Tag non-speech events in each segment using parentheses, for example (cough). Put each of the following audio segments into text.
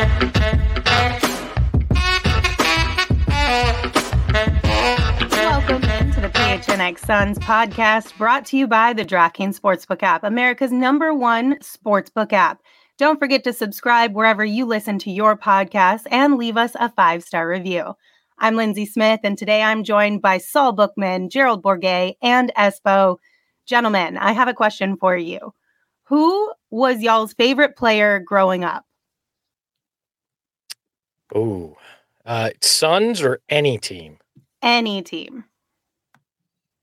Welcome to the PHNX Suns podcast brought to you by the DraftKings Sportsbook app, America's number one sportsbook app. Don't forget to subscribe wherever you listen to your podcast and leave us a five star review. I'm Lindsay Smith, and today I'm joined by Saul Bookman, Gerald Bourguet, and Espo. Gentlemen, I have a question for you. Who was y'all's favorite player growing up? Ooh, uh, Suns or any team? Any team.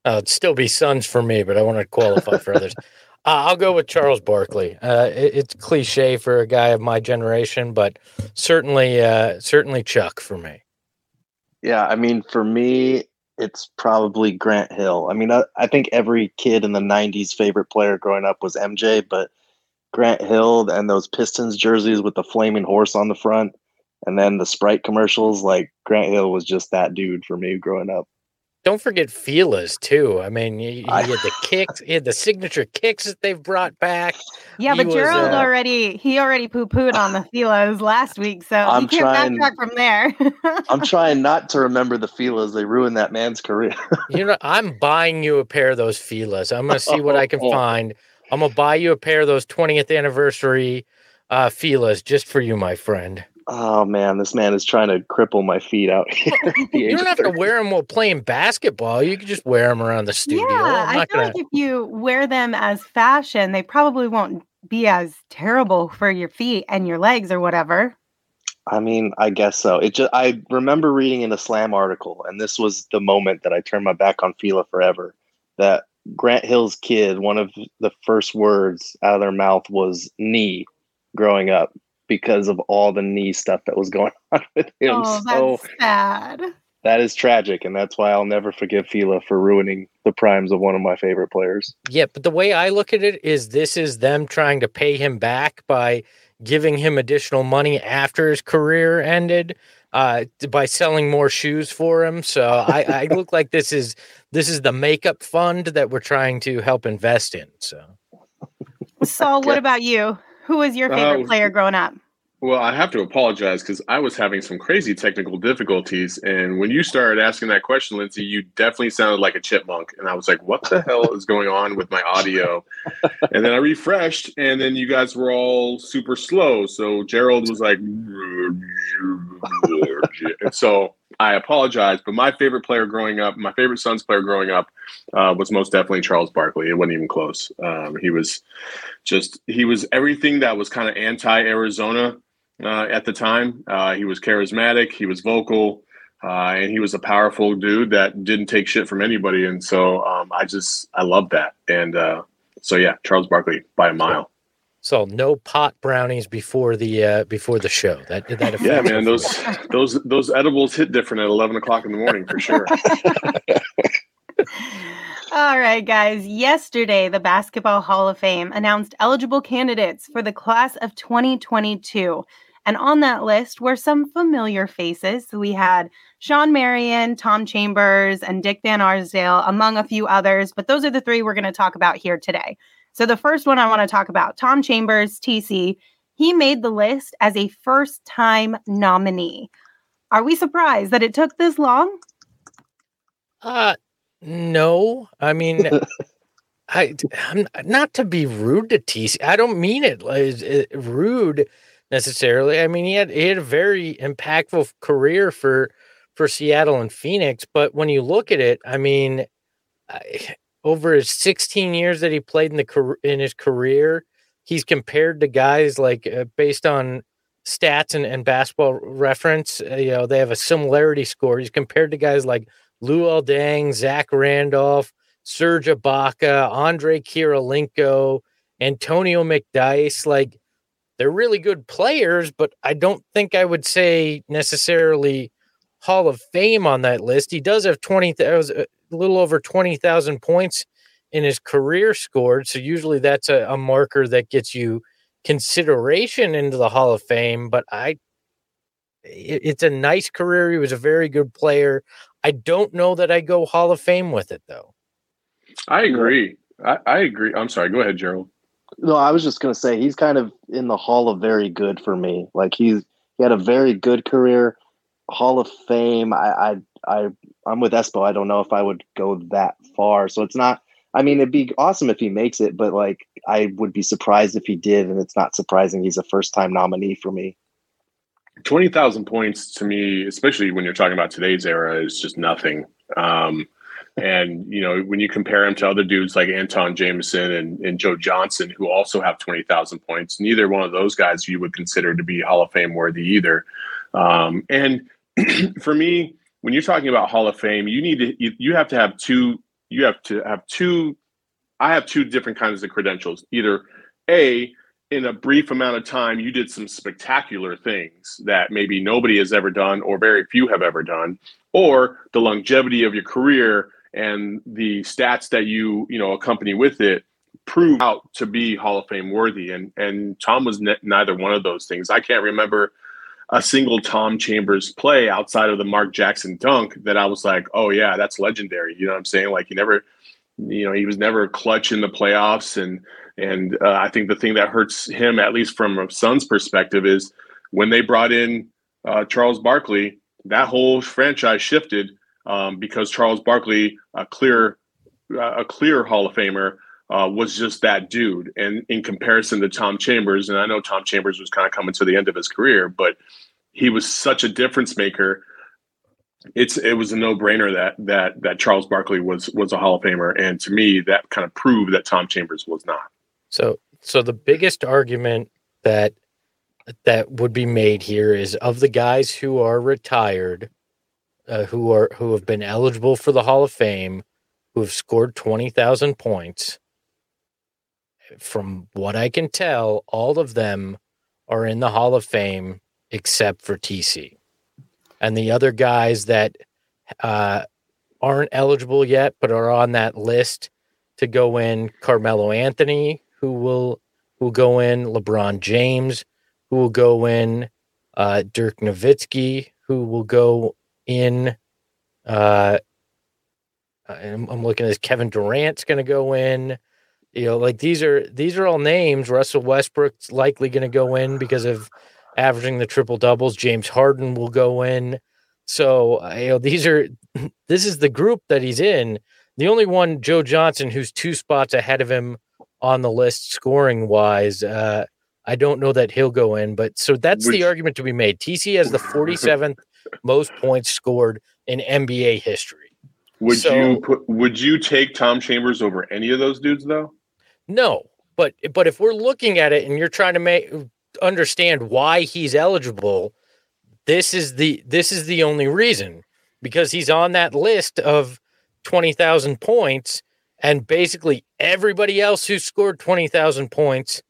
Uh, it'd still be Suns for me, but I want to qualify for others. (laughs) Uh, I'll go with Charles Barkley. Uh, it, it's cliche for a guy of my generation, but certainly, uh, certainly Chuck for me. Yeah, I mean, for me, it's probably Grant Hill. I mean, I, I think every kid in the '90s favorite player growing up was MJ, but Grant Hill and those Pistons jerseys with the flaming horse on the front, and then the Sprite commercials. Like Grant Hill was just that dude for me growing up. Don't forget Fila's too. I mean, he, he had the (laughs) kicks, he had the signature kicks that they've brought back. Yeah, He but was, Gerald uh, already he already poo pooed on the Filas last week, so I'm you can't trying- backtrack from there. (laughs) I'm trying not to remember the Filas. They ruined that man's career. (laughs) You know, I'm buying you a pair of those Filas. I'm gonna see what I can Oh. find. I'm gonna buy you a pair of those 20th anniversary uh Filas just for you, my friend. Oh man, this man is trying to cripple my feet out here. at (laughs) the age You don't have to wear them while playing basketball. You can just wear them around the studio. yeah, I'm I feel gonna. like if you wear them as fashion, they probably won't be as terrible for your feet and your legs or whatever. I mean, I guess so. It just I remember reading in a slam article, and this was the moment that I turned my back on Fila forever. That Grant Hill's kid, one of the first words out of their mouth was knee growing up because of all the knee stuff that was going (laughs) on with him. oh, so that's sad. that is tragic, and that's why I'll never forgive Fila for ruining the primes of one of my favorite players. Yeah, but the way I look at it is this is them trying to pay him back by giving him additional money after his career ended uh by selling more shoes for him. So I, I (laughs) look like this is this is the makeup fund that we're trying to help invest in. So Saul, what about you? Who was your favorite Uh, player growing up? Well, I have to apologize because I was having some crazy technical difficulties. And when you started asking that question, Lindsay, you definitely sounded like a chipmunk. And I was like, what the hell is going on with my audio? (laughs) and then I refreshed, and then you guys were all super slow. So Gerald was like, (laughs) so I apologize. But my favorite player growing up, my favorite Suns player growing up, uh, was most definitely Charles Barkley. It wasn't even close. Um, he was just, he was everything that was kind of anti Arizona uh, at the time. Uh, he was charismatic, he was vocal, uh, and he was a powerful dude that didn't take shit from anybody. And so um, I just I love that. And uh, so yeah, Charles Barkley by a mile. So no pot brownies before the uh before the show. That that affect Yeah, man, those those those edibles hit different at eleven o'clock in the morning for sure. (laughs) All right, guys. Yesterday, the Basketball Hall of Fame announced eligible candidates for the class of 2022. And on that list were some familiar faces. So we had Shawn Marion, Tom Chambers, and Dick Van Arsdale, among a few others. But those are the three we're going to talk about here today. So the first one I want to talk about, Tom Chambers, TC, he made the list as a first time nominee. Are we surprised that it took this long? Uh no. I mean (laughs) I I'm not to be rude to TC. I don't mean it as uh, rude necessarily. I mean he had he had a very impactful career for for Seattle and Phoenix, but when you look at it, I mean I, over his 16 years that he played in the in his career, he's compared to guys like uh, based on stats and, and basketball reference, uh, you know, they have a similarity score. He's compared to guys like Lou Aldang, Zach Randolph, Serge Ibaka, Andre Kirilenko, Antonio McDyess. Like they're really good players, but I don't think I would say necessarily Hall of Fame on that list. He does have 20,000, a little over 20,000 points in his career scored. So usually that's a, a marker that gets you consideration into the Hall of Fame. But I, it- it's a nice career. He was a very good player. I don't know that I go Hall of Fame with it though. I agree. I, I agree. I'm sorry. Go ahead, Gerald. No, I was just gonna say he's kind of in the hall of very good for me. Like he's he had a very good career. Hall of Fame. I, I, I, I'm with Espo. I don't know if I would go that far. So it's not. I mean, it'd be awesome if he makes it, but like, I would be surprised if he did, and it's not surprising he's a first time nominee for me. Twenty thousand points to me, especially when you're talking about today's era, is just nothing. Um, and you know, when you compare him to other dudes like Antawn Jamison and, and Joe Johnson, who also have twenty thousand points, neither one of those guys you would consider to be Hall of Fame worthy either. Um, and (clears throat) for me, when you're talking about Hall of Fame, you need to you, you have to have two. You have to have two. I have two different kinds of credentials. Either a in a brief amount of time, you did some spectacular things that maybe nobody has ever done or very few have ever done, or the longevity of your career and the stats that you you know accompany with it prove out to be Hall of Fame worthy. And and Tom was ne- neither one of those things. I can't remember a single Tom Chambers play outside of the Mark Jackson dunk that I was like, oh yeah, that's legendary. You know what I'm saying? Like he never, you know, he was never clutch in the playoffs, and and uh, I think the thing that hurts him, at least from a Suns perspective, is when they brought in uh, Charles Barkley, that whole franchise shifted um, because Charles Barkley, a clear, a clear Hall of Famer, uh, was just that dude. And in comparison to Tom Chambers, and I know Tom Chambers was kind of coming to the end of his career, but he was such a difference maker. It's it was a no brainer that that that Charles Barkley was was a Hall of Famer, and to me, that kind of proved that Tom Chambers was not. So so the biggest argument that that would be made here is of the guys who are retired, uh, who are who have been eligible for the Hall of Fame, who have scored twenty thousand points from what I can tell, all of them are in the Hall of Fame except for TC. And the other guys that uh, aren't eligible yet, but are on that list to go in Carmelo Anthony, who will will go in, LeBron James, who will go in, uh, Dirk Nowitzki, who will go in. Uh, I'm, I'm looking at this. Kevin Durant's going to go in. You know, like these are these are all names. Russell Westbrook's likely going to go in because of averaging the triple doubles. James Harden will go in. So uh, you know, these are (clears throat) this is the group that he's in. The only one, Joe Johnson, who's two spots ahead of him on the list scoring wise. Uh, I don't know that he'll go in, but so that's Which, the argument to be made. TC has the 47th most points scored in NBA history. Would so, you put would you take Tom Chambers over any of those dudes though? No, but but if we're looking at it and you're trying to make understand why he's eligible, this is the this is the only reason because he's on that list of 20,000 points and basically everybody else who scored 20,000 points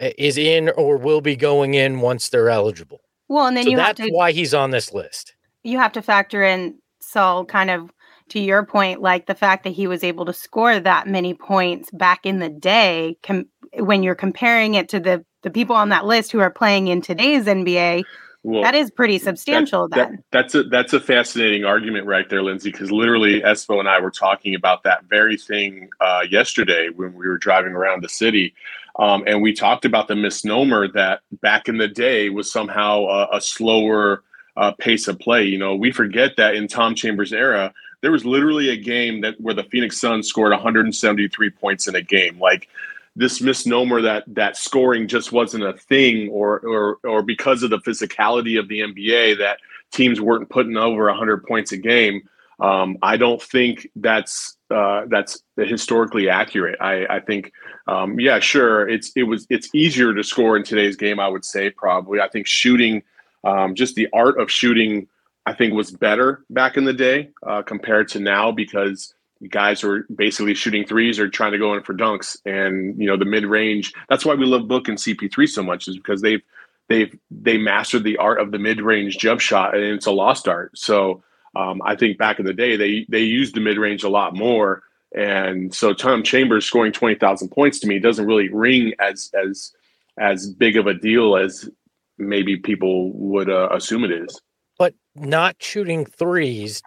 eh, is in or will be going in once they're eligible. Well, and then so you that's have to, why he's on this list. You have to factor in Saul kind of to your point, like the fact that he was able to score that many points back in the day, com- when you're comparing it to the the people on that list who are playing in today's NBA, well, that is pretty substantial. That, that, that's a that's a fascinating argument right there, Lindsay. Because literally, Espo and I were talking about that very thing uh, yesterday when we were driving around the city, um, and we talked about the misnomer that back in the day was somehow a, a slower uh, pace of play. You know, we forget that in Tom Chambers' era, there was literally a game that where the Phoenix Suns scored 173 points in a game. Like this misnomer that that scoring just wasn't a thing, or or or because of the physicality of the NBA that teams weren't putting over 100 points a game. Um, I don't think that's uh, that's historically accurate. I, I think, um, yeah, sure, it's it was it's easier to score in today's game. I would say probably. I think shooting, um, just the art of shooting I think was better back in the day uh, compared to now because guys were basically shooting threes or trying to go in for dunks and you know the mid range. That's why we love Book and CP3 so much is because they've they've they mastered the art of the mid range jump shot and it's a lost art. So um, I think back in the day they they used the mid range a lot more. And so Tom Chambers scoring twenty thousand points to me doesn't really ring as as as big of a deal as maybe people would uh, assume it is not shooting threes,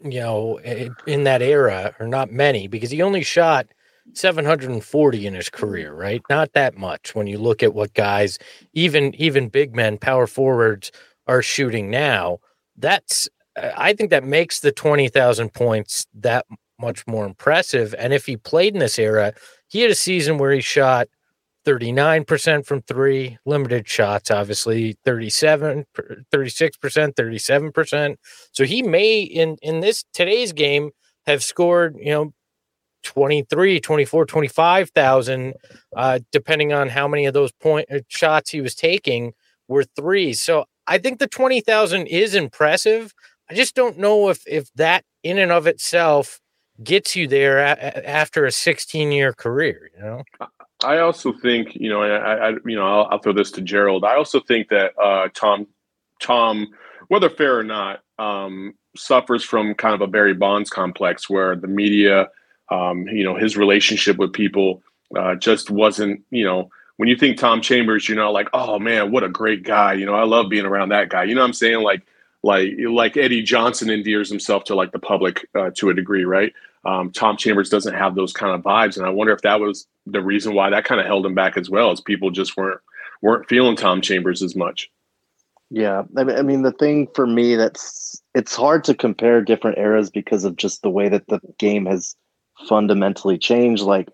you know, in that era, or not many, because he only shot 740 in his career, right? Not that much when you look at what guys, even even big men, power forwards, are shooting now, that's uh, I think that makes the 20,000 points that much more impressive. And if he played in this era, he had a season where he shot 39% from three, limited shots, obviously 37, 36%, 37%. So he may in in this today's game have scored, you know, 23, 24, 25,000 uh depending on how many of those point uh, shots he was taking were threes. So I think the 20,000 is impressive. I just don't know if if that in and of itself gets you there a- after a 16 year career, you know? I also think, you know, I, I you know, I'll, I'll, throw this to Gerald. I also think that uh, Tom, Tom, whether fair or not, um, suffers from kind of a Barry Bonds complex where the media, um, you know, his relationship with people uh, just wasn't, you know, when you think Tom Chambers, you know, like, oh man, what a great guy. You know, I love being around that guy. You know what I'm saying? Like, like, like Eddie Johnson endears himself to like the public uh, to a degree, right? Um, Tom Chambers doesn't have those kind of vibes, and I wonder if that was the reason why that kind of held him back as well, as people just weren't weren't feeling Tom Chambers as much. Yeah, I mean the thing for me that's it's hard to compare different eras because of just the way that the game has fundamentally changed. Like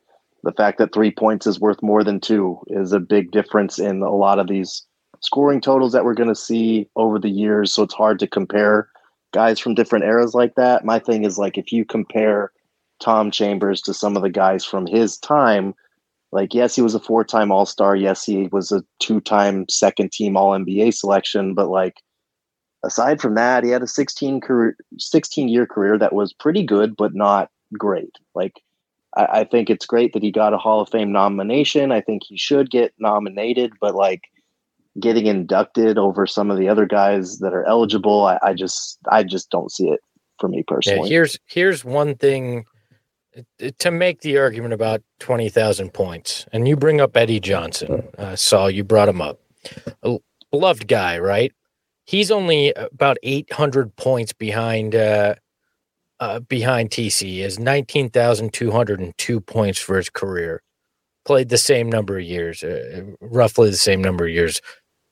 the fact that three points is worth more than two is a big difference in a lot of these scoring totals that we're going to see over the years. So it's hard to compare guys from different eras like that. My thing is like if you compare Tom Chambers to some of the guys from his time. Like, yes, he was a four time All Star. Yes, he was a two time second team All NBA selection. But, like, aside from that, he had a 16 career, 16 year career that was pretty good, but not great. Like, I, I think it's great that he got a Hall of Fame nomination. I think he should get nominated, but like, getting inducted over some of the other guys that are eligible, I, I just, I just don't see it for me personally. Yeah, here's here's one thing to make the argument about 20,000 points, and you bring up Eddie Johnson, uh, Saul, you brought him up. A beloved guy, right? He's only about 800 points behind uh, uh, behind TC. He has 19,202 points for his career. Played the same number of years, uh, roughly the same number of years.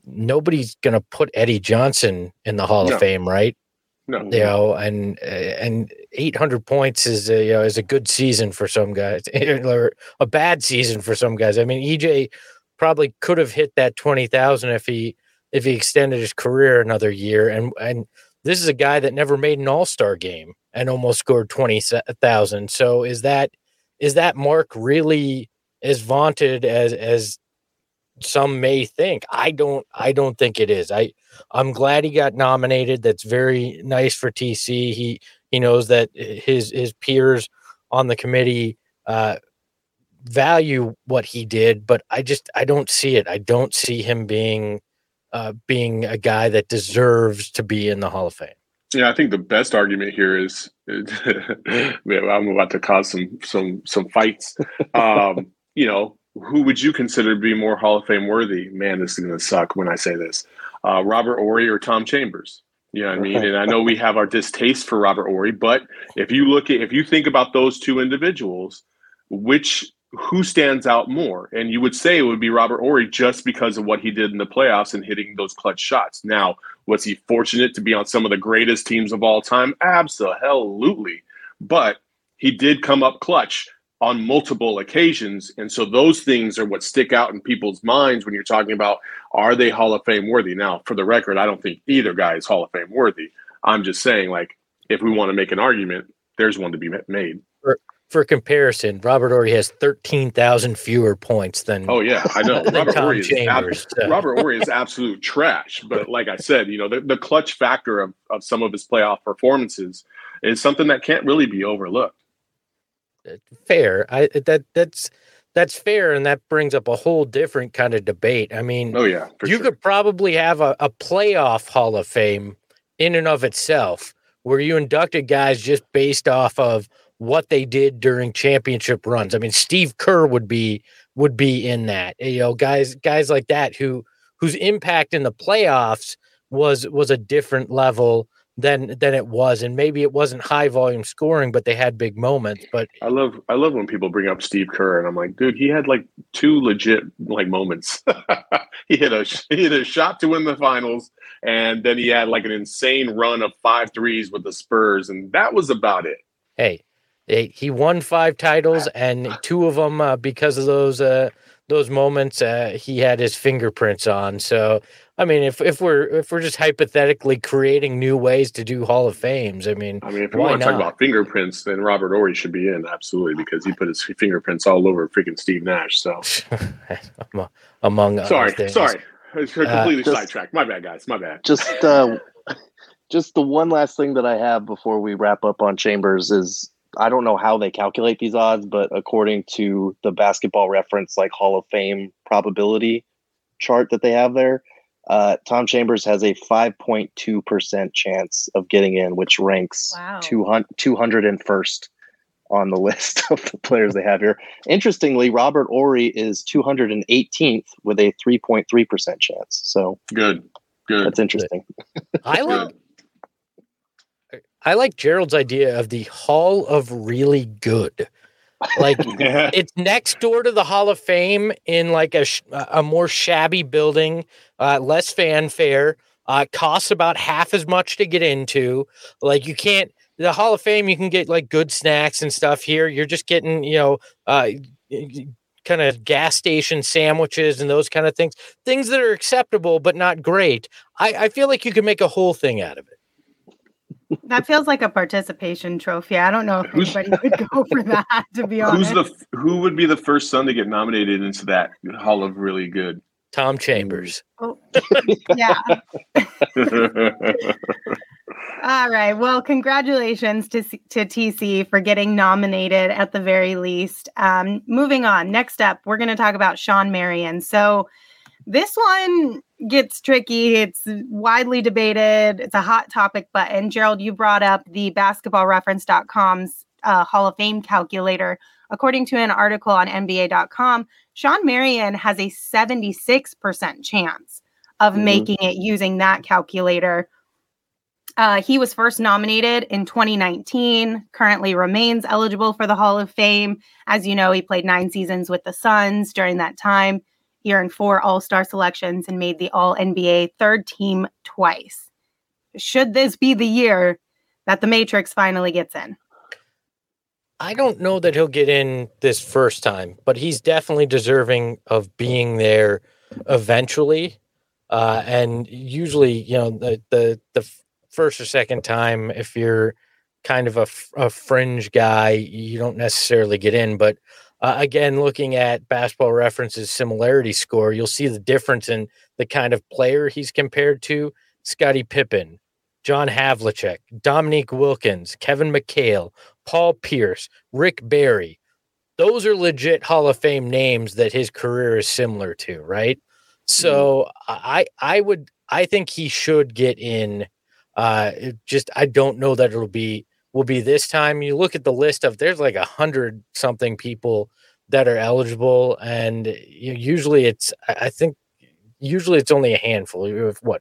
Nobody's going to put Eddie Johnson in the Hall no. of Fame, right? No. You know, and eh, and 800 points is a, you know is a good season for some guys, (laughs) or a bad season for some guys. I mean, EJ probably could have hit that 20,000 if he if he extended his career another year. And and this is a guy that never made an All Star game and almost scored 20,000. So is that is that mark really as vaunted as as some may think. I don't I don't think it is. I I'm glad he got nominated. That's very nice for TC. He he knows that his his peers on the committee uh, value what he did, but I just I don't see it. I don't see him being uh, being a guy that deserves to be in the Hall of Fame. Yeah, I think the best argument here is (laughs) I'm about to cause some some some fights. Um, you know, who would you consider to be more Hall of Fame worthy? Man, this is going to suck when I say this. Uh, Robert Horry or Tom Chambers? You know what I mean? And I know we have our distaste for Robert Horry, but if you look at, if you think about those two individuals, which, who stands out more? And you would say it would be Robert Horry just because of what he did in the playoffs and hitting those clutch shots. Now, was he fortunate to be on some of the greatest teams of all time? Absolutely. But he did come up clutch on multiple occasions. And so those things are what stick out in people's minds when you're talking about are they Hall of Fame worthy? Now, for the record, I don't think either guy is Hall of Fame worthy. I'm just saying, like, if we want to make an argument, there's one to be made. For, for comparison, Robert Horry has 13,000 fewer points than. Oh, yeah, I know. (laughs) Robert Horry, is Chambers, ab- so. Robert Horry is absolute trash. But like I said, you know, the, the clutch factor of, of some of his playoff performances is something that can't really be overlooked fair. I uh, that that's that's fair, and that brings up a whole different kind of debate. I mean, oh yeah, you sure. could probably have a, a playoff Hall of Fame in and of itself, where you inducted guys just based off of what they did during championship runs. I mean, Steve Kerr would be would be in that. You know, guys guys like that who whose impact in the playoffs was was a different level than than it was and maybe it wasn't high volume scoring but they had big moments but I love I love when people bring up Steve Kerr and I'm like, dude, he had like two legit like moments. (laughs) he hit a he hit a shot to win the finals, and then he had like an insane run of five threes with the Spurs, and that was about it. hey he he won five titles and two of them uh, because of those uh those moments uh, he had his fingerprints on so i mean if if we're if we're just hypothetically creating new ways to do hall of fames i mean I mean, if you Why want to talk about fingerprints, then Robert Horry should be in absolutely because he put his fingerprints all over freaking Steve Nash. So (laughs) among sorry, things. sorry, I was completely just- sidetracked. My bad, guys. My bad. just uh, (laughs) just the one last thing that I have before we wrap up on Chambers is I don't know how they calculate these odds, but according to the basketball reference like Hall of Fame probability chart that they have there, uh, Tom Chambers has a 5.2% chance of getting in, which ranks Wow. 200, 201st on the (laughs) list of the players they have here. Interestingly, Robert Horry is 218th with a 3.3% chance. So Good, good. that's interesting. i like good. i like gerald's idea of the hall of really good like (laughs) it's next door to the Hall of Fame in like a sh- a more shabby building, uh, less fanfare. Uh, costs about half as much to get into. Like you can't the Hall of Fame, you can get like good snacks and stuff. Here, you're just getting you know uh, kind of gas station sandwiches and those kind of things, things that are acceptable but not great. I, I feel like you could make a whole thing out of it. That feels like a participation trophy. I don't know if Who's- anybody would go (laughs) for that, to be Who's honest. the who would be the first Sun to get nominated into that Hall of Really Good? Tom Chambers. yeah. (laughs) All right. Well, congratulations to to TC for getting nominated at the very least. Um, moving on. Next up, we're going to talk about Shawn Marion. So this one gets tricky. It's widely debated. It's a hot topic button. Gerald, you brought up the basketballreference.com's uh, Hall of Fame calculator. According to an article on NBA.com, Shawn Marion has a 76% chance of Mhm. making it using that calculator. Uh, he was first nominated in 2019, currently remains eligible for the Hall of Fame. As you know, he played nine seasons with the Suns during that time. He earned four All Star selections and made the All NBA third team twice. Should this be the year that the Matrix finally gets in? I don't know that he'll get in this first time, but he's definitely deserving of being there eventually. Uh, and usually, you know, the, the the first or second time, if you're kind of a, a fringe guy, you don't necessarily get in. But uh, again, looking at Basketball References similarity score, you'll see the difference in the kind of player he's compared to: Scottie Pippen, John Havlicek, Dominique Wilkins, Kevin McHale, Paul Pierce, Rick Barry. Those are legit Hall of Fame names that his career is similar to, right? So I I would I think he should get in. Uh, just I don't know that it'll be will be this time. You look at the list of there's like a hundred something people that are eligible, and usually it's I think usually it's only a handful. Have what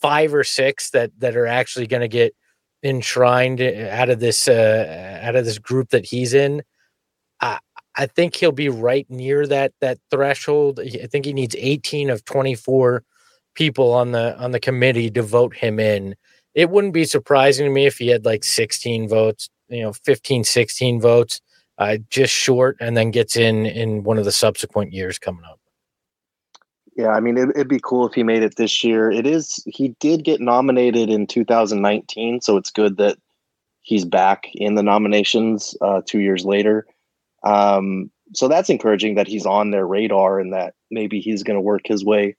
five or six that that are actually going to get enshrined out of this uh, out of this group that he's in. I I think he'll be right near that that threshold. I think he needs 18 of 24 people on the on the committee to vote him in. It wouldn't be surprising to me if he had like 16 votes, you know, 15 16 votes, uh, just short and then gets in in one of the subsequent years coming up. Yeah, I mean, it, it'd be cool if he made it this year. It is, he did get nominated in 2019, so it's good that he's back in the nominations uh, two years later. Um, so that's encouraging that he's on their radar and that maybe he's going to work his way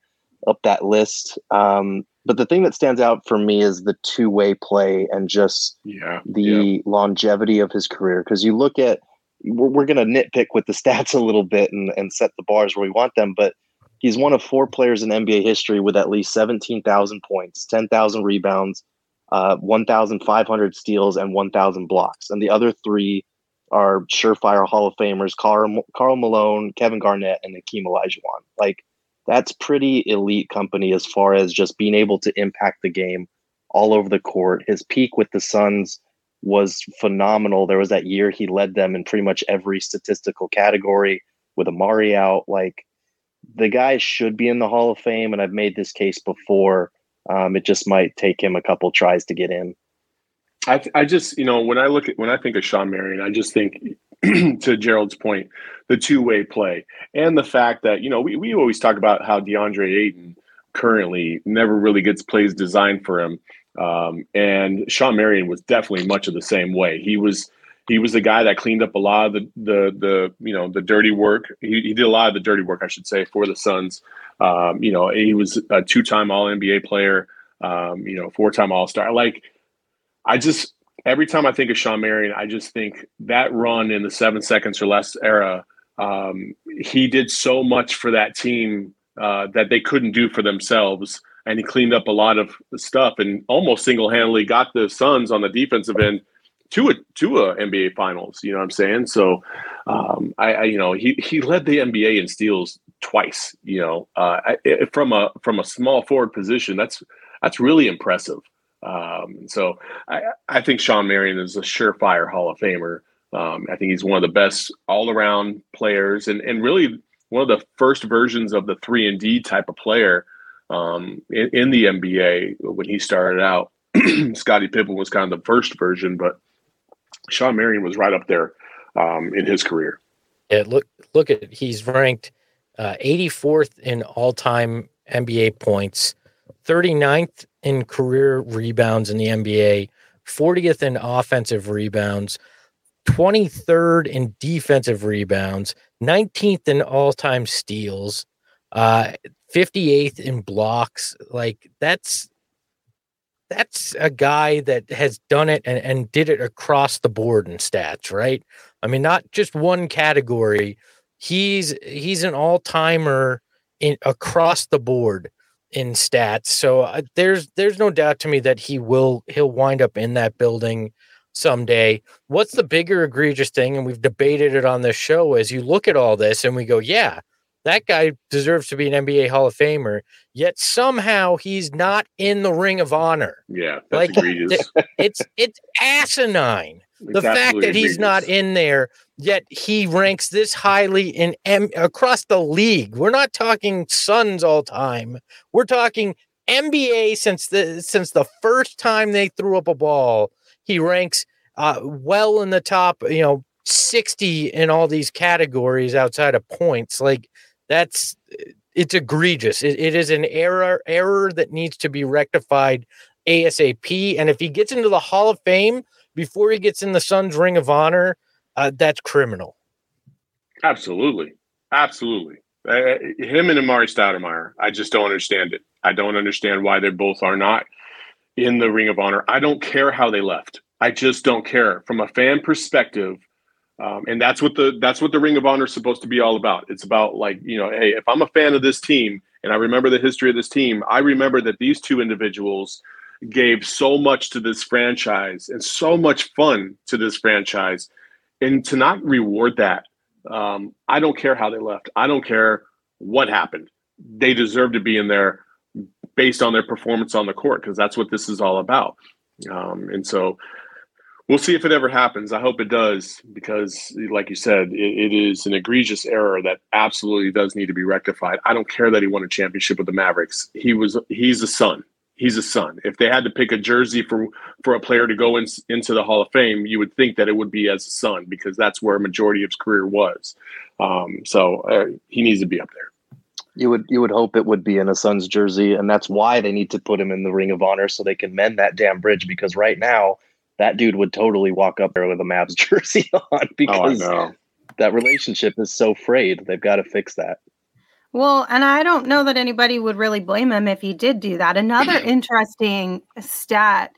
up that list. Um, but the thing that stands out for me is the two way play and just yeah. the yeah. longevity of his career. Because you look at, we're, we're going to nitpick with the (laughs) stats a little bit and, and set the bars where we want them, but he's one of four players in NBA history with at least 17,000 points, 10,000 rebounds, uh, 1,500 steals, and 1,000 blocks. And the other three are surefire Hall of Famers Karl, Karl Malone, Kevin Garnett, and Hakeem Olajuwon. Like, that's pretty elite company as far as just being able to impact the game all over the court. His peak with the Suns was phenomenal. There was that year he led them in pretty much every statistical category with Amar'e out. Like the guy should be in the Hall of Fame, and I've made this case before. Um, it just might take him a couple tries to get in. I, I just you know when I look at when I think of Shawn Marion, I just think (clears throat) to Gerald's point, the two way play and the fact that you know we, we always talk about how DeAndre Ayton currently never really gets plays designed for him, um, and Shawn Marion was definitely much of the same way. He was he was the guy that cleaned up a lot of the the, the you know the dirty work. He, he did a lot of the dirty work, I should say, for the Suns. Um, you know, he was a two time All NBA player. Um, you know, four time All Star. Like I just every time I think of Shawn Marion, I just think that run in the seven seconds or less era, um, he did so much for that team uh, that they couldn't do for themselves. And he cleaned up a lot of stuff and almost single handedly got the Suns on the defensive end to a to a NBA Finals. You know what I'm saying? So, um, I, I, you know he he led the NBA in steals twice. You know, uh, from a from a small forward position, that's that's really impressive. Um, so I, I think Shawn Marion is a surefire Hall of Famer. Um, I think he's one of the best all around players and, and really one of the first versions of the three and D type of player um, in, in, the NBA when he started out. (clears throat) Scottie Pippen was kind of the first version, but Shawn Marion was right up there um, in his career. Yeah, look look at he's ranked uh, 84th in all time NBA points, 39th in career rebounds in the NBA, 40th in offensive rebounds, 23rd in defensive rebounds, 19th in all time steals, uh, 58th in blocks. Like that's that's a guy that has done it and, and did it across the board in stats, right? I mean, not just one category. He's he's an all timer in across the board in stats. So uh, there's there's no doubt to me that he will he'll wind up in that building someday. What's the bigger egregious thing? And we've debated it on this show. As you look at all this, and we go, yeah, that guy deserves to be an NBA Hall of Famer. Yet somehow he's not in the Ring of Honor. Yeah, like (laughs) egregious. it's it's asinine. It's the fact that he's not in there yet he ranks this highly in M- across the league. We're not talking Suns all time. We're talking NBA since the since the first time they threw up a ball. He ranks uh, well in the top, you know, 60 in all these categories outside of points. Like that's it's egregious. it, it is an error error that needs to be rectified ASAP. And if he gets into the Hall of Fame before he gets in the Suns Ring of Honor, uh, that's criminal. Absolutely, absolutely. Uh, him and Amar'e Stoudemire, I just don't understand it. I don't understand why they both are not in the Ring of Honor. I don't care how they left. I just don't care from a fan perspective. Um, and that's what the that's what the Ring of Honor is supposed to be all about. It's about like you know, hey, if I'm a fan of this team and I remember the history of this team, I remember that these two individuals gave so much to this franchise and so much fun to this franchise and to not reward that, um, I don't care how they left. I don't care what happened. They deserve to be in there based on their performance on the court because that's what this is all about. Um, and so we'll see if it ever happens. I hope it does because, like you said, it, it is an egregious error that absolutely does need to be rectified. I don't care that he won a championship with the Mavericks. He was he's a Sun he's a Sun. If they had to pick a jersey for for a player to go in, into the Hall of Fame, you would think that it would be as a Sun because that's where a majority of his career was. Um, so uh, he needs to be up there. You would you would hope it would be in a son's jersey, and that's why they need to put him in the Ring of Honor so they can mend that damn bridge. Because right now, that dude would totally walk up there with a Mavs (laughs) jersey on because oh, that relationship is so frayed. They've got to fix that. Well, and I don't know that anybody would really blame him if he did do that. Another (clears throat) interesting stat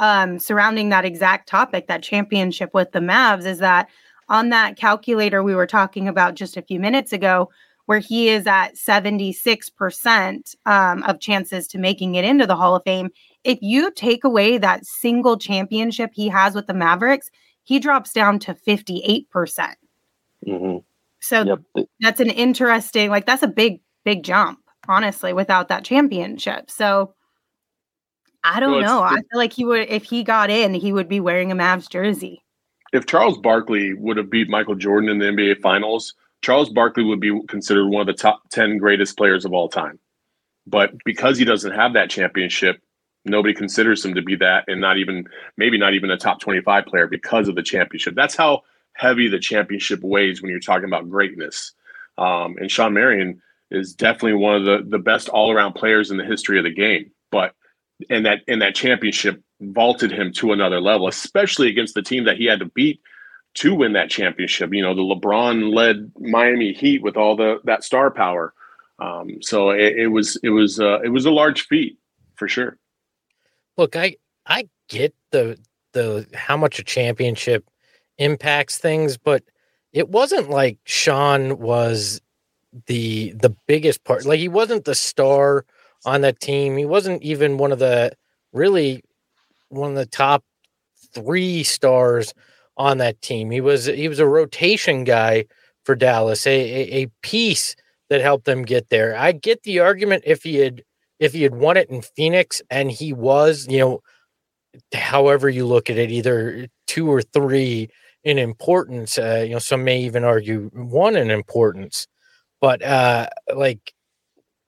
um, surrounding that exact topic, that championship with the Mavs, is that on that calculator we were talking about just a few minutes ago, where he is at 76% um, of chances to making it into the Hall of Fame, if you take away that single championship he has with the Mavericks, he drops down to 58%. percent mm-hmm. So yep. that's an interesting, like that's a big, big jump, honestly, without that championship. So I don't know. I feel like he would if he got in, he would be wearing a Mavs jersey. If Charles Barkley would have beat Michael Jordan in the NBA Finals, Charles Barkley would be considered one of the top 10 greatest players of all time. But because he doesn't have that championship, nobody considers him to be that and not even maybe not even a top 25 player because of the championship. That's how heavy the championship weighs when you're talking about greatness. Um, and Shawn Marion is definitely one of the, the best all around players in the history of the game. But and that and that championship vaulted him to another level, especially against the team that he had to beat to win that championship. You know, the LeBron led Miami Heat with all the that star power. Um, so it, it, was it was uh, it was a large feat for sure. Look, I I get the the how much a championship impacts things, but it wasn't like Shawn was the the biggest part. Like he wasn't the star on that team. He wasn't even one of the really one of the top three stars on that team. He was he was a rotation guy for Dallas, a, a, a piece that helped them get there. I get the argument if he had if he had won it in Phoenix and he was, you know, however you look at it, either two or three in importance. Uh, you know, some may even argue one in importance. But uh, like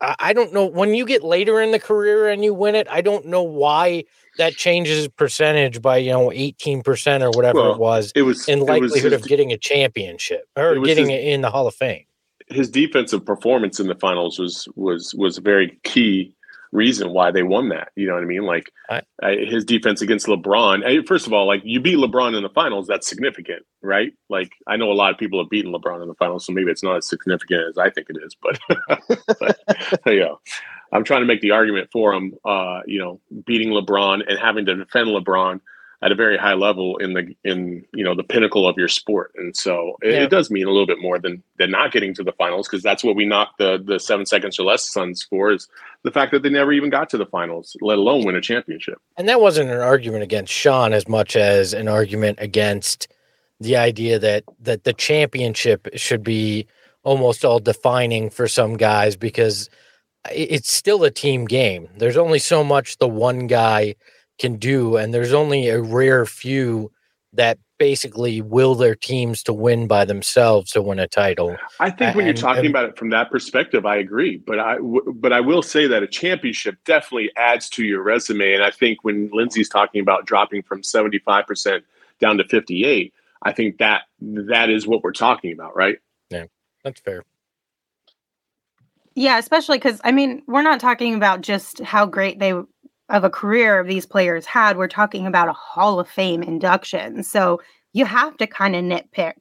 I don't know when you get later in the career and you win it. I don't know why that changes percentage by you know eighteen percent or whatever well, it was. It was in likelihood was his, of getting a championship or getting his, it in the Hall of Fame. His defensive performance in the finals was was was very key reason why they won that. You know what I mean? Like I, I, his defense against LeBron. I, first of all, like you beat LeBron in the finals, that's significant, right? Like I know a lot of people have beaten LeBron in the finals, so maybe it's not as significant as I think it is. But, (laughs) but (laughs) you know, I'm trying to make the argument for him. Uh, you know, beating LeBron and having to defend LeBron at a very high level in the in you know the pinnacle of your sport. And so it, yeah. it does mean a little bit more than than not getting to the finals because that's what we knocked the the seven seconds or less suns for is the fact that they never even got to the finals let alone win a championship. And that wasn't an argument against sean as much as an argument against the idea that that the championship should be almost all defining for some guys because it's still a team game. There's only so much the one guy can do. And there's only a rare few that basically will their teams to win by themselves to win a title. I think when and, you're talking and, about it from that perspective, I agree. But I w- but I will say that a championship definitely adds to your resume. And I think when Lindsay's talking about dropping from 75 percent down to 58, I think that that is what we're talking about, right? Yeah, that's fair. Yeah, especially because I mean, we're not talking about just how great they of a career these players had, we're talking about a Hall of Fame induction. So you have to kind of nitpick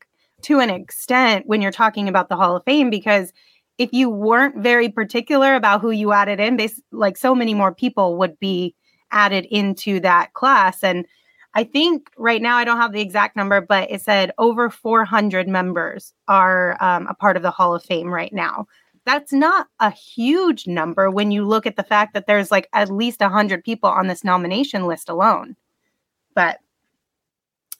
to an extent when you're talking about the Hall of Fame because if you weren't very particular about who you added in, like so many more people would be added into that class. And I think right now I don't have the exact number, but it said over 400 members are um, a part of the Hall of Fame right now that's not a huge number when you look at the fact that there's like at least 100 people on this nomination list alone. But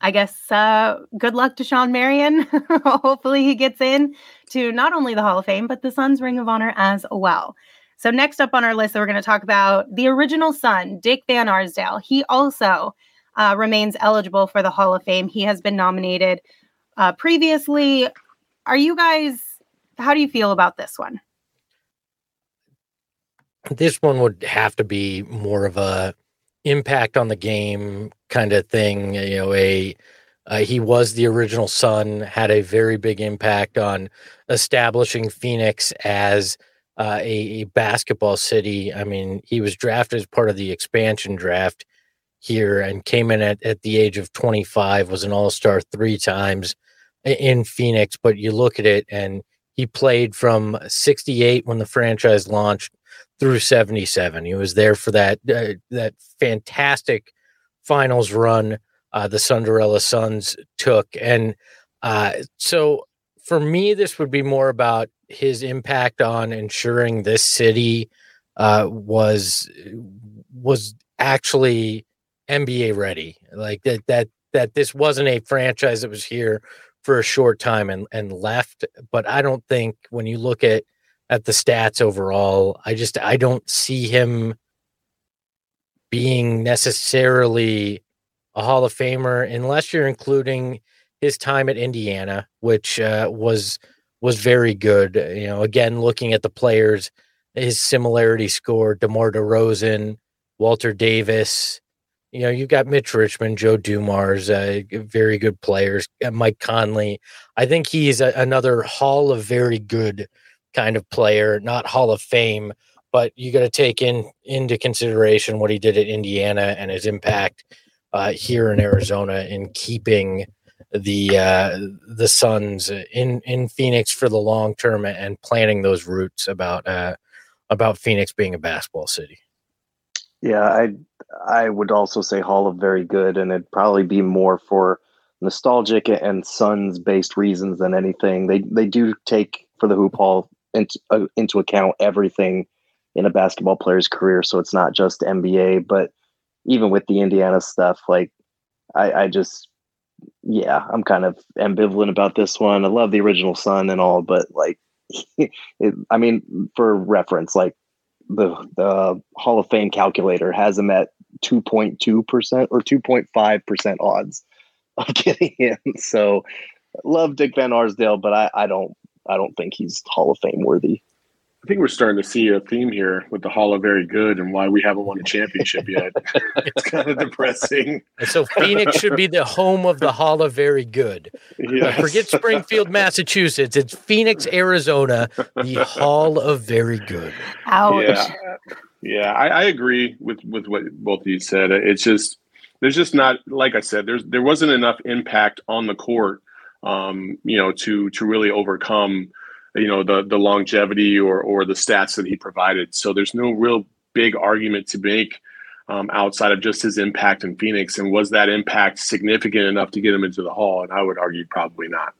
I guess uh, good luck to Shawn Marion. (laughs) Hopefully, he gets in to not only the Hall of Fame, but the Suns Ring of Honor as well. So, next up on our list, that we're going to talk about the original Sun, Dick Van Arsdale. He also uh, remains eligible for the Hall of Fame. He has been nominated uh, previously. Are you guys how do you feel about this one? This one would have to be more of a impact on the game kind of thing. You know, a uh, he was the original Sun, had a very big impact on establishing Phoenix as uh, a, a, basketball city. I mean, he was drafted as part of the expansion draft here and came in at, at the age of 25, was an all star three times in Phoenix. But you look at it and he played from 68 when the franchise launched through 77. He was there for that uh, that fantastic finals run uh, the Cinderella Suns took. And uh, so for me, this would be more about his impact on ensuring this city uh, was was actually NBA ready. Like that that that this wasn't a franchise that was here for a short time and, and left. But I don't think when you look at at the stats overall, I just I don't see him being necessarily a Hall of Famer unless you're including his time at Indiana, which uh, was was very good. You know, again, looking at the players, his similarity score: DeMar DeRozan, Walter Davis. You know, you've got Mitch Richmond, Joe Dumars, uh, very good players. Uh, Mike Conley. I think he's a, another Hall of very good kind of player, not Hall of Fame, but you got to take in into consideration what he did at Indiana and his impact uh, here in Arizona in keeping the uh, the Suns in in Phoenix for the long term and planting those roots about uh, about Phoenix being a basketball city. Yeah, I I would also say Hall of very good, and it'd probably be more for nostalgic and Suns based reasons than anything. They they do take for the Hoop Hall into uh, into account everything in a basketball player's career, so it's not just NBA, but even with the Indiana stuff, like I, I just yeah, I'm kind of ambivalent about this one. I love the original Sun and all, but like, (laughs) it, I mean, for reference, like the the Hall of Fame calculator has him at 2.2 percent or 2.5 percent odds of (laughs) getting in. So, love Dick Van Arsdale, but I, I don't I don't think he's Hall of Fame worthy. I think we're starting to see a theme here with the Hall of Very Good and why we haven't won a championship yet. (laughs) it's kind of depressing. So Phoenix should be the home of the Hall of Very Good. Yes. Forget Springfield, Massachusetts. It's Phoenix, Arizona, the Hall of Very Good. Ouch. Yeah, yeah I, I agree with with what both of you said. It's just there's just not like I said. There's there wasn't enough impact on the court, um, you know, to to really overcome you know the the longevity or or the stats that he provided. So there's no real big argument to make um, outside of just his impact in Phoenix. And was that impact significant enough to get him into the Hall? And I would argue probably not.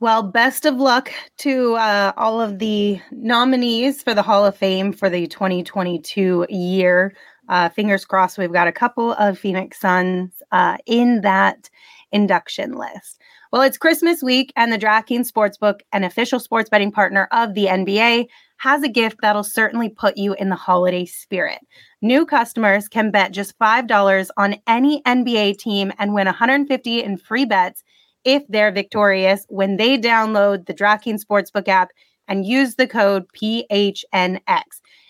Well, best of luck to uh, all of the nominees for the Hall of Fame for the 2022 year. Uh, fingers crossed, we've got a couple of Phoenix Suns uh, in that induction list. Well, it's Christmas week, and the DraftKings Sportsbook, an official sports betting partner of the NBA, has a gift that'll certainly put you in the holiday spirit. New customers can bet just $5 on any NBA team and win 150 in free bets if they're victorious when they download the DraftKings Sportsbook app and use the code PHNX.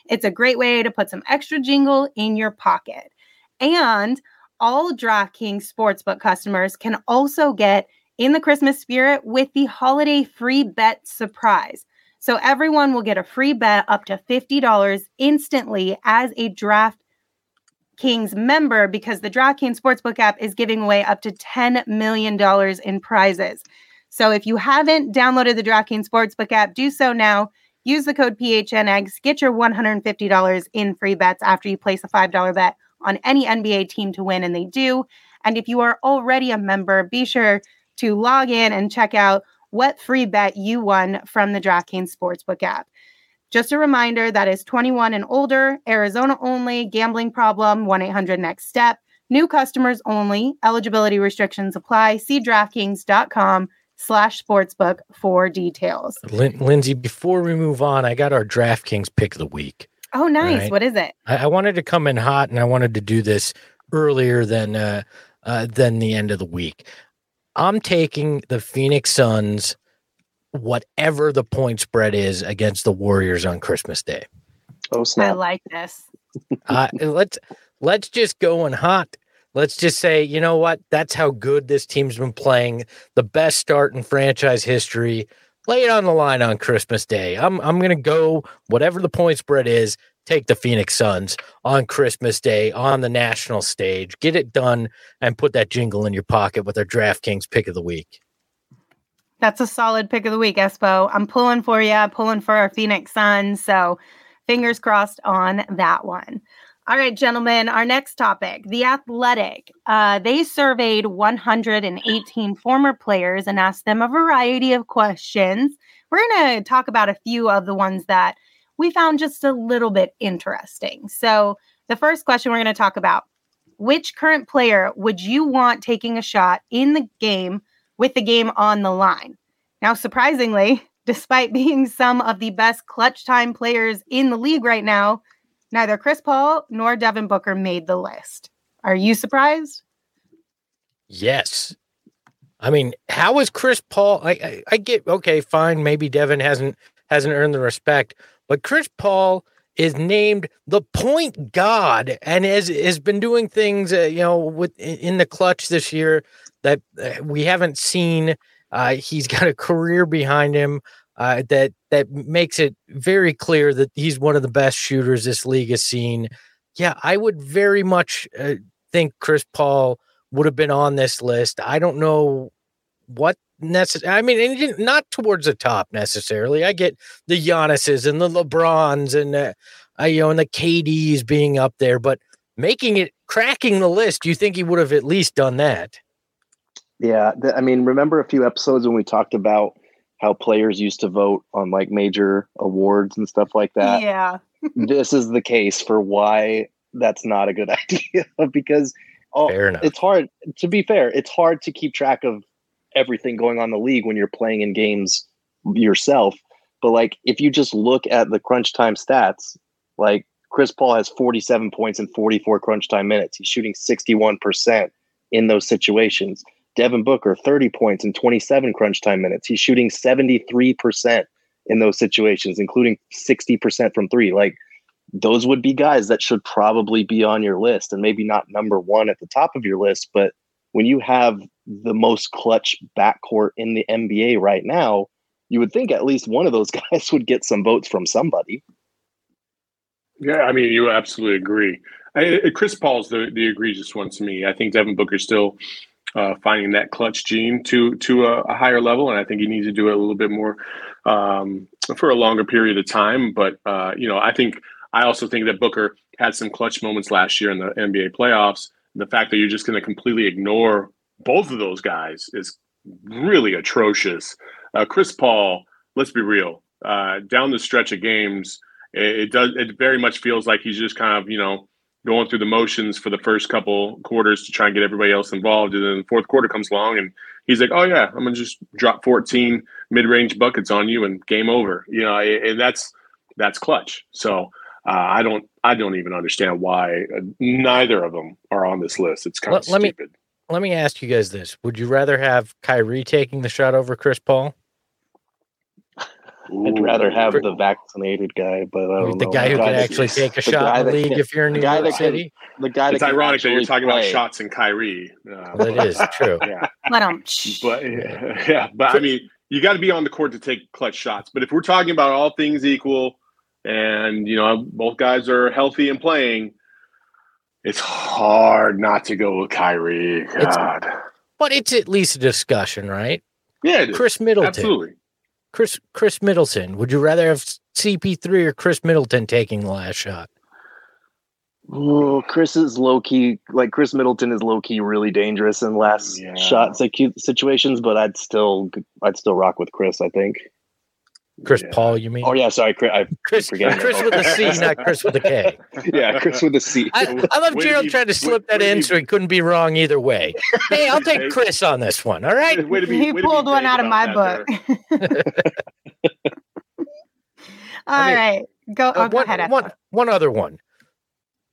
It's a great way to put some extra jingle in your pocket. And all DraftKings Sportsbook customers can also get in the Christmas spirit with the holiday free bet surprise. So everyone will get a free bet up to $50 instantly as a Draft Kings member because the DraftKings Sportsbook app is giving away up to $10 million in prizes. So if you haven't downloaded the DraftKings Sportsbook app, do so now. Use the code PHNX, get your $150 in free bets after you place a $5 bet on any NBA team to win, and they do. And if you are already a member, be sure to log in and check out what free bet you won from the DraftKings Sportsbook app. Just a reminder that is 21 and older, Arizona only, gambling problem, 1 800 next step. New customers only. Eligibility restrictions apply. See DraftKings.com slash sportsbook for details. Lin- Lindsay, before we move on, I got our DraftKings pick of the week. Oh, nice. Right? What is it? I-, I, wanted to come in hot and I wanted to do this earlier than uh, uh, than the end of the week. I'm taking the Phoenix Suns, whatever the point spread is against the Warriors on Christmas Day. Oh snap! I like this. uh, let's let's just go in hot. Let's just say, you know what? That's how good this team's been playing. The best start in franchise history. Lay it on the line on Christmas Day. I'm I'm gonna go whatever the point spread is take the Phoenix Suns on Christmas Day on the national stage, get it done, and put that jingle in your pocket with our DraftKings pick of the week. That's a solid pick of the week, Espo. I'm pulling for you, pulling for our Phoenix Suns. So fingers crossed on that one. All right, gentlemen, our next topic The Athletic. Uh, they surveyed 118 former players and asked them a variety of questions. We're going to talk about a few of the ones that we found just a little bit interesting. So, the first question we're going to talk about which current player would you want taking a shot in the game with the game on the line? Now, surprisingly, (laughs) despite being some of the best clutch time players in the league right now, Neither Chris Paul nor Devin Booker made the list. Are you surprised? Yes. I mean, how is Chris Paul? I, I, I get okay, fine. Maybe Devin hasn't hasn't earned the respect, but Chris Paul is named the point god and has has been doing things, uh, you know, with in the clutch this year that uh, we haven't seen. Uh, he's (laughs) got a career behind him uh, that that makes it very clear that he's one of the best shooters this league has seen. Yeah, I would very much uh, think Chris Paul would have been on this list. I don't know what necessary. I mean, not towards the top necessarily. I get the Giannis's and the LeBrons and uh, I, you know, and the KDs being up there, but making it cracking the list, you think he would have at least done that? Yeah, th- I mean, remember a few episodes when we talked about how players used to vote on like major awards and stuff like that? Yeah. (laughs) this is the case for why that's not a good (laughs) idea because oh, it's hard to be fair, it's hard to keep track of everything going on in the league when you're playing in games yourself. But like if you just look at the crunch time stats, like Chris Paul has 47 points in 44 crunch time minutes. He's shooting 61% in those situations. Devin Booker, 30 points in 27 crunch time minutes. He's shooting 73% in those situations, including 60% from three. Like those would be guys that should probably be on your list and maybe not number one at the top of your list. But when you have the most clutch backcourt in the NBA right now, you would think at least one of those (laughs) guys would get some votes from somebody. Yeah, I mean, you absolutely agree. I, Chris Paul's the, the egregious one to me. I think Devin Booker's still uh, finding that clutch gene to to a, a, higher level, and I think he needs to do it a little bit more um, for a longer period of time. But uh, you know, I think I also think that Booker had some clutch moments last year in the NBA playoffs. The fact that you're just going to completely ignore both of those guys is really atrocious. Uh, Chris Paul, let's be real, uh, down the stretch of games, it, it does it very much feels like he's just kind of you know going through the motions for the first couple quarters to try and get everybody else involved. And then the fourth quarter comes along and he's like, oh, yeah, I'm to just drop 14 mid range buckets on you and game over. You know, and that's that's clutch. So uh, I don't I don't even understand why uh, neither of them are on this list. It's kind let, of stupid. Let me, let me ask you guys this. Would you rather have Kyrie taking the shot over Chris Paul? I'd rather have the vaccinated guy, but the know. guy who can actually take a shot in the league if you're in New York City. Can, the guy it's ironic that you're talking play. about shots and Kyrie. Uh, well, it is true. (laughs) yeah, but (laughs) yeah, but I mean, you got to be on the court to take clutch shots. But if we're talking about all things equal, and you know both guys are healthy and playing, it's hard not to go with Kyrie. God. It's, but it's at least a discussion, right? Yeah, Khris Middleton. Absolutely. Chris Khris Middleton. Would you rather have CP3 or Khris Middleton taking the last shot? Oh, Chris is low key. Like Khris Middleton is low key really dangerous in last yeah. shot situations, but I'd still I'd still rock with Chris. I think. Chris yeah. Paul, you mean? Oh yeah, sorry, Chris. I Chris, Chris with a C, not Chris with a K. (laughs) yeah, Chris with a C. I, I love Gerald trying to slip that in, so he couldn't be wrong either way. (laughs) Hey, I'll take Chris on this one. All right. Way, be, he pulled one out of my book. All (laughs) I mean, right, go, oh, uh, go ahead. One, one other one.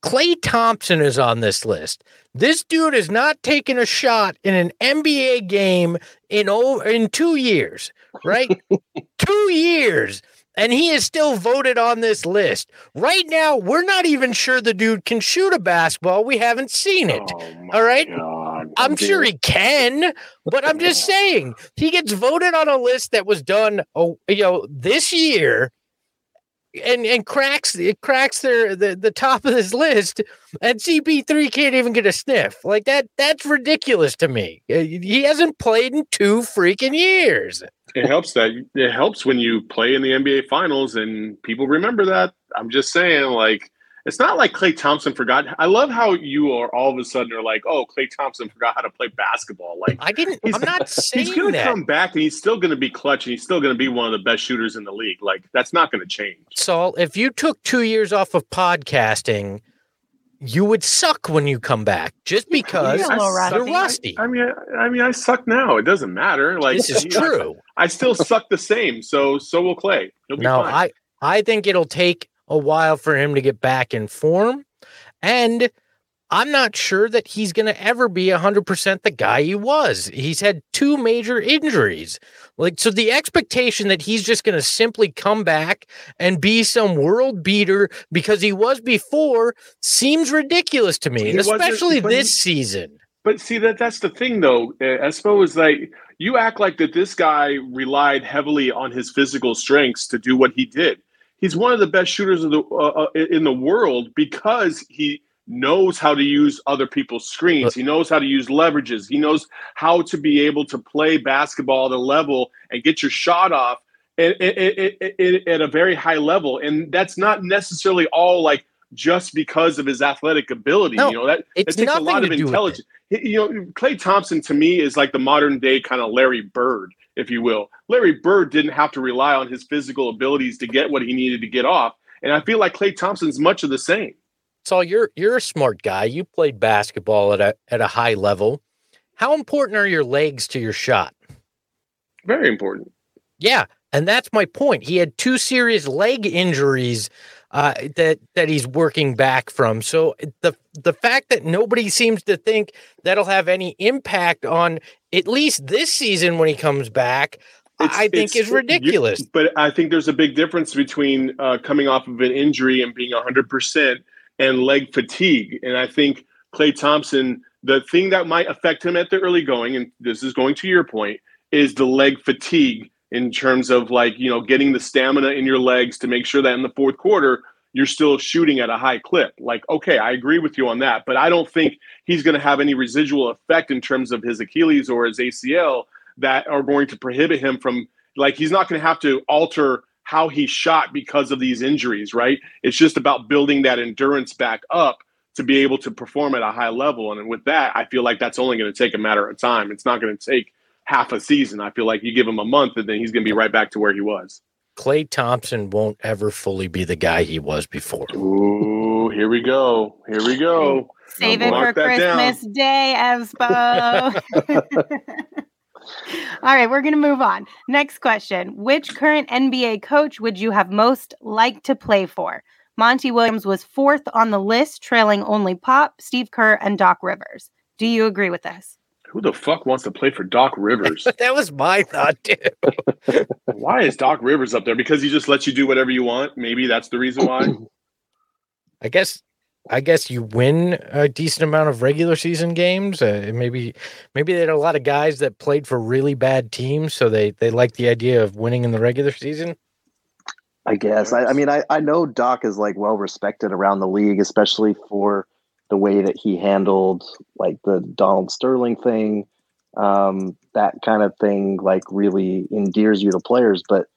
Klay Thompson is on this list. This dude has not taken a shot in an NBA game in over in two years, right? (laughs) two years. And he is still voted on this list. Right now, we're not even sure the dude can shoot a basketball. We haven't seen it. Oh all right. God, I'm sure he can, but I'm just (laughs) saying he gets voted on a list that was done, oh, you know, this year and and cracks it cracks their the, the top of this list and CP3 can't even get a sniff. Like that that's ridiculous to me. Uh, he hasn't played in 2 freaking years. It helps that it helps when you play in the NBA finals and people remember that. I'm just saying like it's not like Klay Thompson forgot. I love how you are all of a sudden are like, "Oh, Klay Thompson forgot how to play basketball." Like I didn't. I'm not (laughs) saying he's going to come back and he's still going to be clutch and he's still going to be one of the best shooters in the league. Like that's not going to change. Saul, if you took two years off of podcasting, you would suck when you come back just because you're rusty. rusty. I, I, mean, I, I, mean, I suck now. It doesn't matter. Like this is true. I, I, still suck the same. So so will Klay. no, I I think it'll take a while for him to get back in form. And I'm not sure that he's going to ever be 100% the guy he was. He's had two major injuries. Like, so the expectation that he's just going to simply come back and be some world beater because he was before seems ridiculous to me, especially this season. But see that that's the thing though. Espo is like you act like that this guy relied heavily on his physical strengths to do what he did. He's one of the best shooters of the uh, uh in the world because he knows how to use other people's screens. He knows how to use leverages. He knows how to be able to play basketball at a level and get your shot off at, at, at, at a very high level. And that's not necessarily all like just because of his athletic ability. No, you know, that it takes a lot of intelligence. You know, Klay Thompson to me is like the modern day kind of Larry Bird, if you will. Larry Bird didn't have to rely on his physical abilities to get what he needed to get off. And I feel like Klay Thompson's much of the same. So you're you're a smart guy. You played basketball at a at a high level. How important are your legs to your shot? Very important. Yeah, and that's my point. He had two serious leg injuries uh, that that he's working back from. So the the fact that nobody seems to think that'll have any impact on at least this season when he comes back, it's, I think is ridiculous. But I think there's a big difference between uh, coming off of an injury and being 100 percent and leg fatigue. And I think Klay Thompson, the thing that might affect him at the early going, and this is going to your point, is the leg fatigue in terms of like, you know, getting the stamina in your legs to make sure that in the fourth quarter, you're still shooting at a high clip. Like, okay, I agree with you on that, but I don't think he's going to have any residual effect in terms of his Achilles or his ACL that are going to prohibit him from, like, he's not going to have to alter how he shot because of these injuries, right? It's just about building that endurance back up to be able to perform at a high level. And with that, I feel like that's only going to take a matter of time. It's not going to take half a season. I feel like you give him a month and then he's going to be right back to where he was. Klay Thompson won't ever fully be the guy he was before. Ooh, here we go. Here we go. Save I'll it for Christmas down. Day, Espo. (laughs) All right, we're going to move on. Next question. Which current NBA coach would you have most liked to play for? Monty Williams was fourth on the list, trailing only Pop, Steve Kerr, and Doc Rivers. Do you agree with this? Who the fuck wants to play for Doc Rivers? (laughs) that was my thought too. (laughs) why is Doc Rivers up there? Because he just lets you do whatever you want. Maybe that's the reason why. (clears throat) I guess I guess you win a decent amount of regular season games. Uh, maybe maybe they had a lot of guys that played for really bad teams, so they they like the idea of winning in the regular season. I guess. I, I mean, I, I know Doc is like well respected around the league, especially for the way that he handled like the Donald Sterling thing. Um, that kind of thing like really endears you to players. But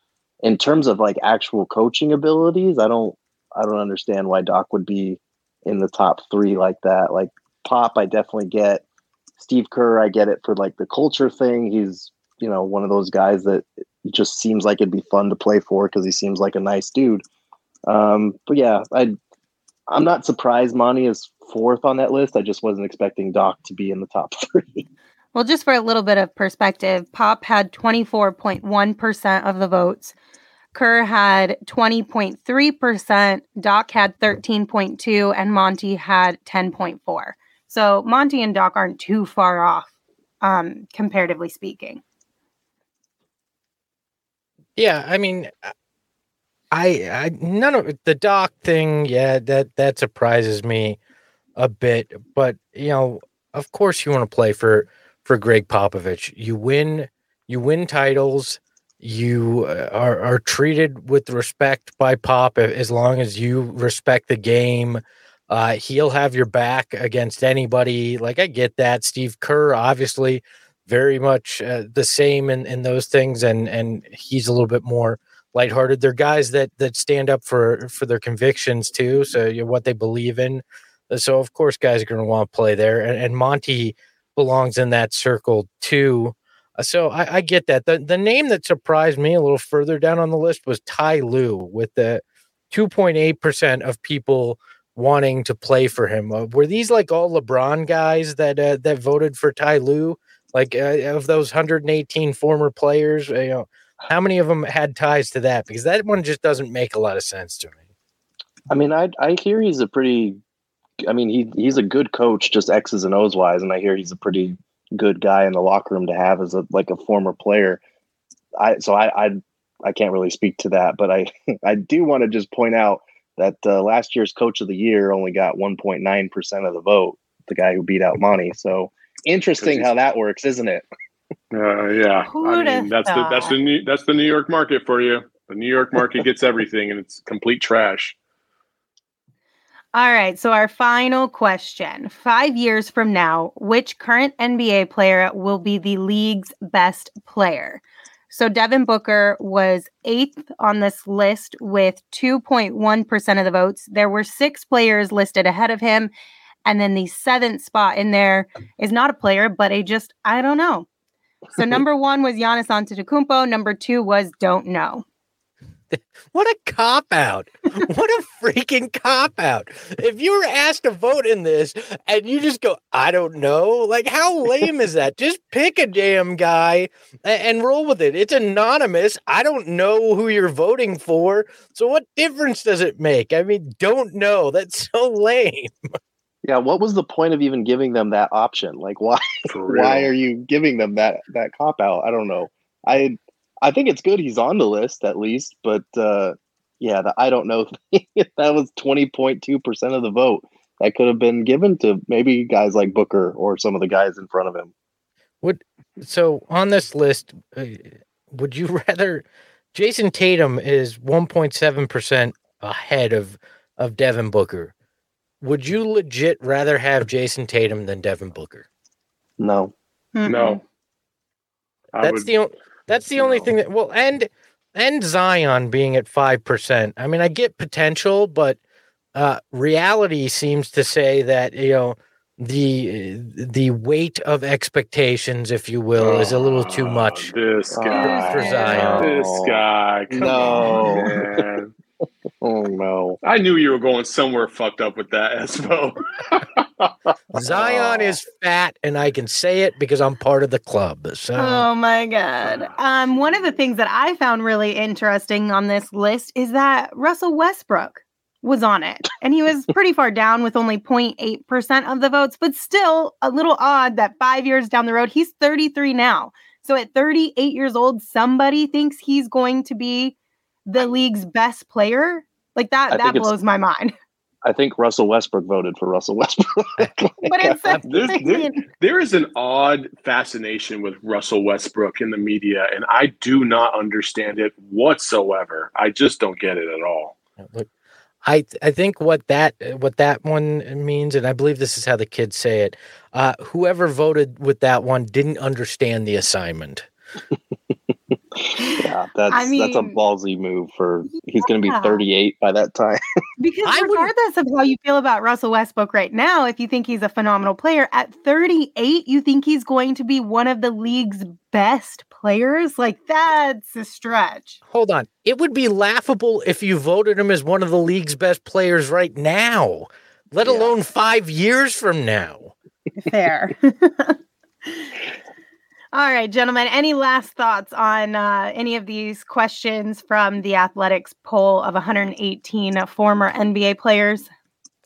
in terms of like actual coaching abilities, I don't I don't understand why Doc would be in the top three like that. Like Pop, I definitely get. Steve Kerr, I get it for like the culture thing. He's you know one of those guys that just seems like it'd be fun to play for because he seems like a nice dude. Um, but yeah, I I'm not surprised Monty is fourth on that list. I just wasn't expecting Doc to be in the top (laughs) three. Well, just for a little bit of perspective, Pop had 24.1% of the votes. Kerr had 20.3%, Doc had 13.2 and Monty had 10.4. So Monty and Doc aren't too far off um comparatively speaking. Yeah, I mean I I none of the Doc thing, yeah, that that surprises me a bit, but you know, of course you want to play for for Gregg Popovich. You win you win titles you uh, are, are treated with respect by Pop as long as you respect the game. Uh, he'll have your back against anybody. Like I get that. Steve Kerr, obviously, very much uh, the same in, in those things, and and he's a little bit more lighthearted. They're guys that that stand up for for their convictions too. So you know, what they believe in. So of course, guys are going to want to play there, and, and Monty belongs in that circle too. Uh, so I, I, get that. The the name that surprised me a little further down on the list was Ty Lue, with the 2.8% of people wanting to play for him. Uh, were these like all LeBron guys that uh, that voted for Ty Lue? Like uh, of those 118 former players, uh, you know, how many of them had ties to that? Because that one just doesn't make a lot of sense to me. I mean, I I hear he's a pretty. I mean, he he's a good coach, just X's and O's wise, and I hear he's a pretty good guy in the locker room to have as a like a former player. I so I I, I can't really speak to that, but I (laughs) I do want to just point out that uh, last year's coach of the year only got 1.9 percent of the vote. The guy who beat out Monty. So interesting how that works, isn't it? (laughs) Uh, yeah, Who I mean that's the that's the New, that's the New York market for you. The New York market gets everything, and it's complete trash. All right. So, our final question Five years from now, which current NBA player will be the league's best player? So, Devin Booker was eighth on this list with 2.1% of the votes. There were six players listed ahead of him. And then the seventh spot in there is not a player, but a just, I don't know. So, (laughs) number one was Giannis Antetokounmpo. Number two was don't know. (laughs) What a cop out. what a freaking cop out. If you were asked to vote in this and you just go, I don't know, like how lame is that? Just pick a damn guy a- and, roll with it. It's anonymous. I don't know who you're voting for. So what difference does it make? I mean, don't know. That's (laughs) so lame. Yeah. What was the point of even giving them that option? Like, why? (laughs) Why are you giving them that that cop out? I don't know. I I think it's good he's on the list at least, but uh, yeah, the I don't know (laughs) thing, that was twenty point two percent of the vote. That could have been given to maybe guys like Booker or some of the guys in front of him. Would So on this list, uh, would you (laughs) rather Jayson Tatum is 1.7% ahead of of Devin Booker? Would you legit rather have Jayson Tatum than Devin Booker? No, No, I That's would- the only that's the only no. thing that well and and Zion being at 5%. I mean, I get potential, but uh reality seems to say that, you know, the the weight of expectations, if you will, is a little too Oh, much. This Oh, guy, for Zion. This guy, come No. On, man. oh no. I knew you were going somewhere fucked up with that, (laughs) Espo. (laughs) Zion is fat, and I can say it because I'm part of the club. So Oh my god. Um one of the things that I found really interesting on this list is that Russell Westbrook was on it and he was pretty far down with only 0.8% of the votes, but still a little odd that 5 years down the road he's 33 now. So at 38 years old somebody thinks he's going to be the league's best player? Like that I that blows my mind. (laughs) I think Russell Westbrook voted for Russell Westbrook. (laughs) But it's There's- (laughs) there- there is an odd fascination with Russell Westbrook in the media, and I do not understand it whatsoever. I just don't get it at all. Look, I I think what that what that one means, and I believe this is how the kids say it. Uh, whoever voted with that one didn't understand the assignment. Yeah, that's I that's a ballsy move for he's going to be 38 by that time. (laughs) Because I wouldn't- regardless of how you feel about Russell Westbrook right now, if you think he's a phenomenal player, at 38, you think he's going to be one of the league's best players? Like that's a stretch. Hold on, it would be laughable if you voted him as one of the league's best players right now, let Yeah. alone five years from now. Fair. (laughs) (laughs) All right, gentlemen. Any last thoughts on uh, any of these questions from the Athletic's poll of 118 former NBA players?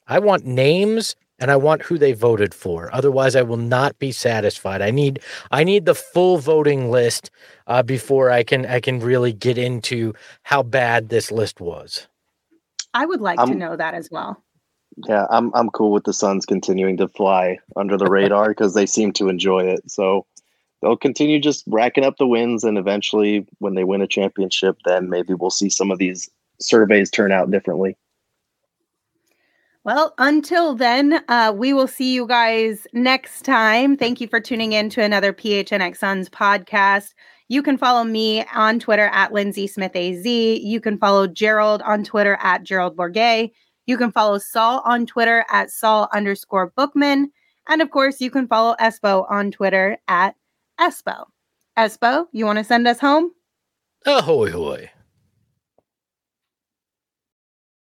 I want names and I want who they voted for. Otherwise, I will not be satisfied. I need I need the full voting list uh, before I can I can really get into how bad this list was. I would like to I'm- know that as well. yeah, I'm I'm cool with the Suns continuing to fly under the radar (laughs) because they seem to enjoy it. So they'll continue just racking up the wins, and eventually, when they win a championship, then maybe we'll see some of these surveys turn out differently. Well, until then, uh, we will see you guys next time. Thank you for tuning in to another PHNX Suns podcast. You can follow me on Twitter at Lindsay Smith AZ. You can follow Gerald on Twitter at Gerald Bourguet. You can follow Saul on Twitter at Saul underscore Bookman. And of course, you can follow Espo on Twitter at Espo. Espo, you want to send us home? Ahoy hoy.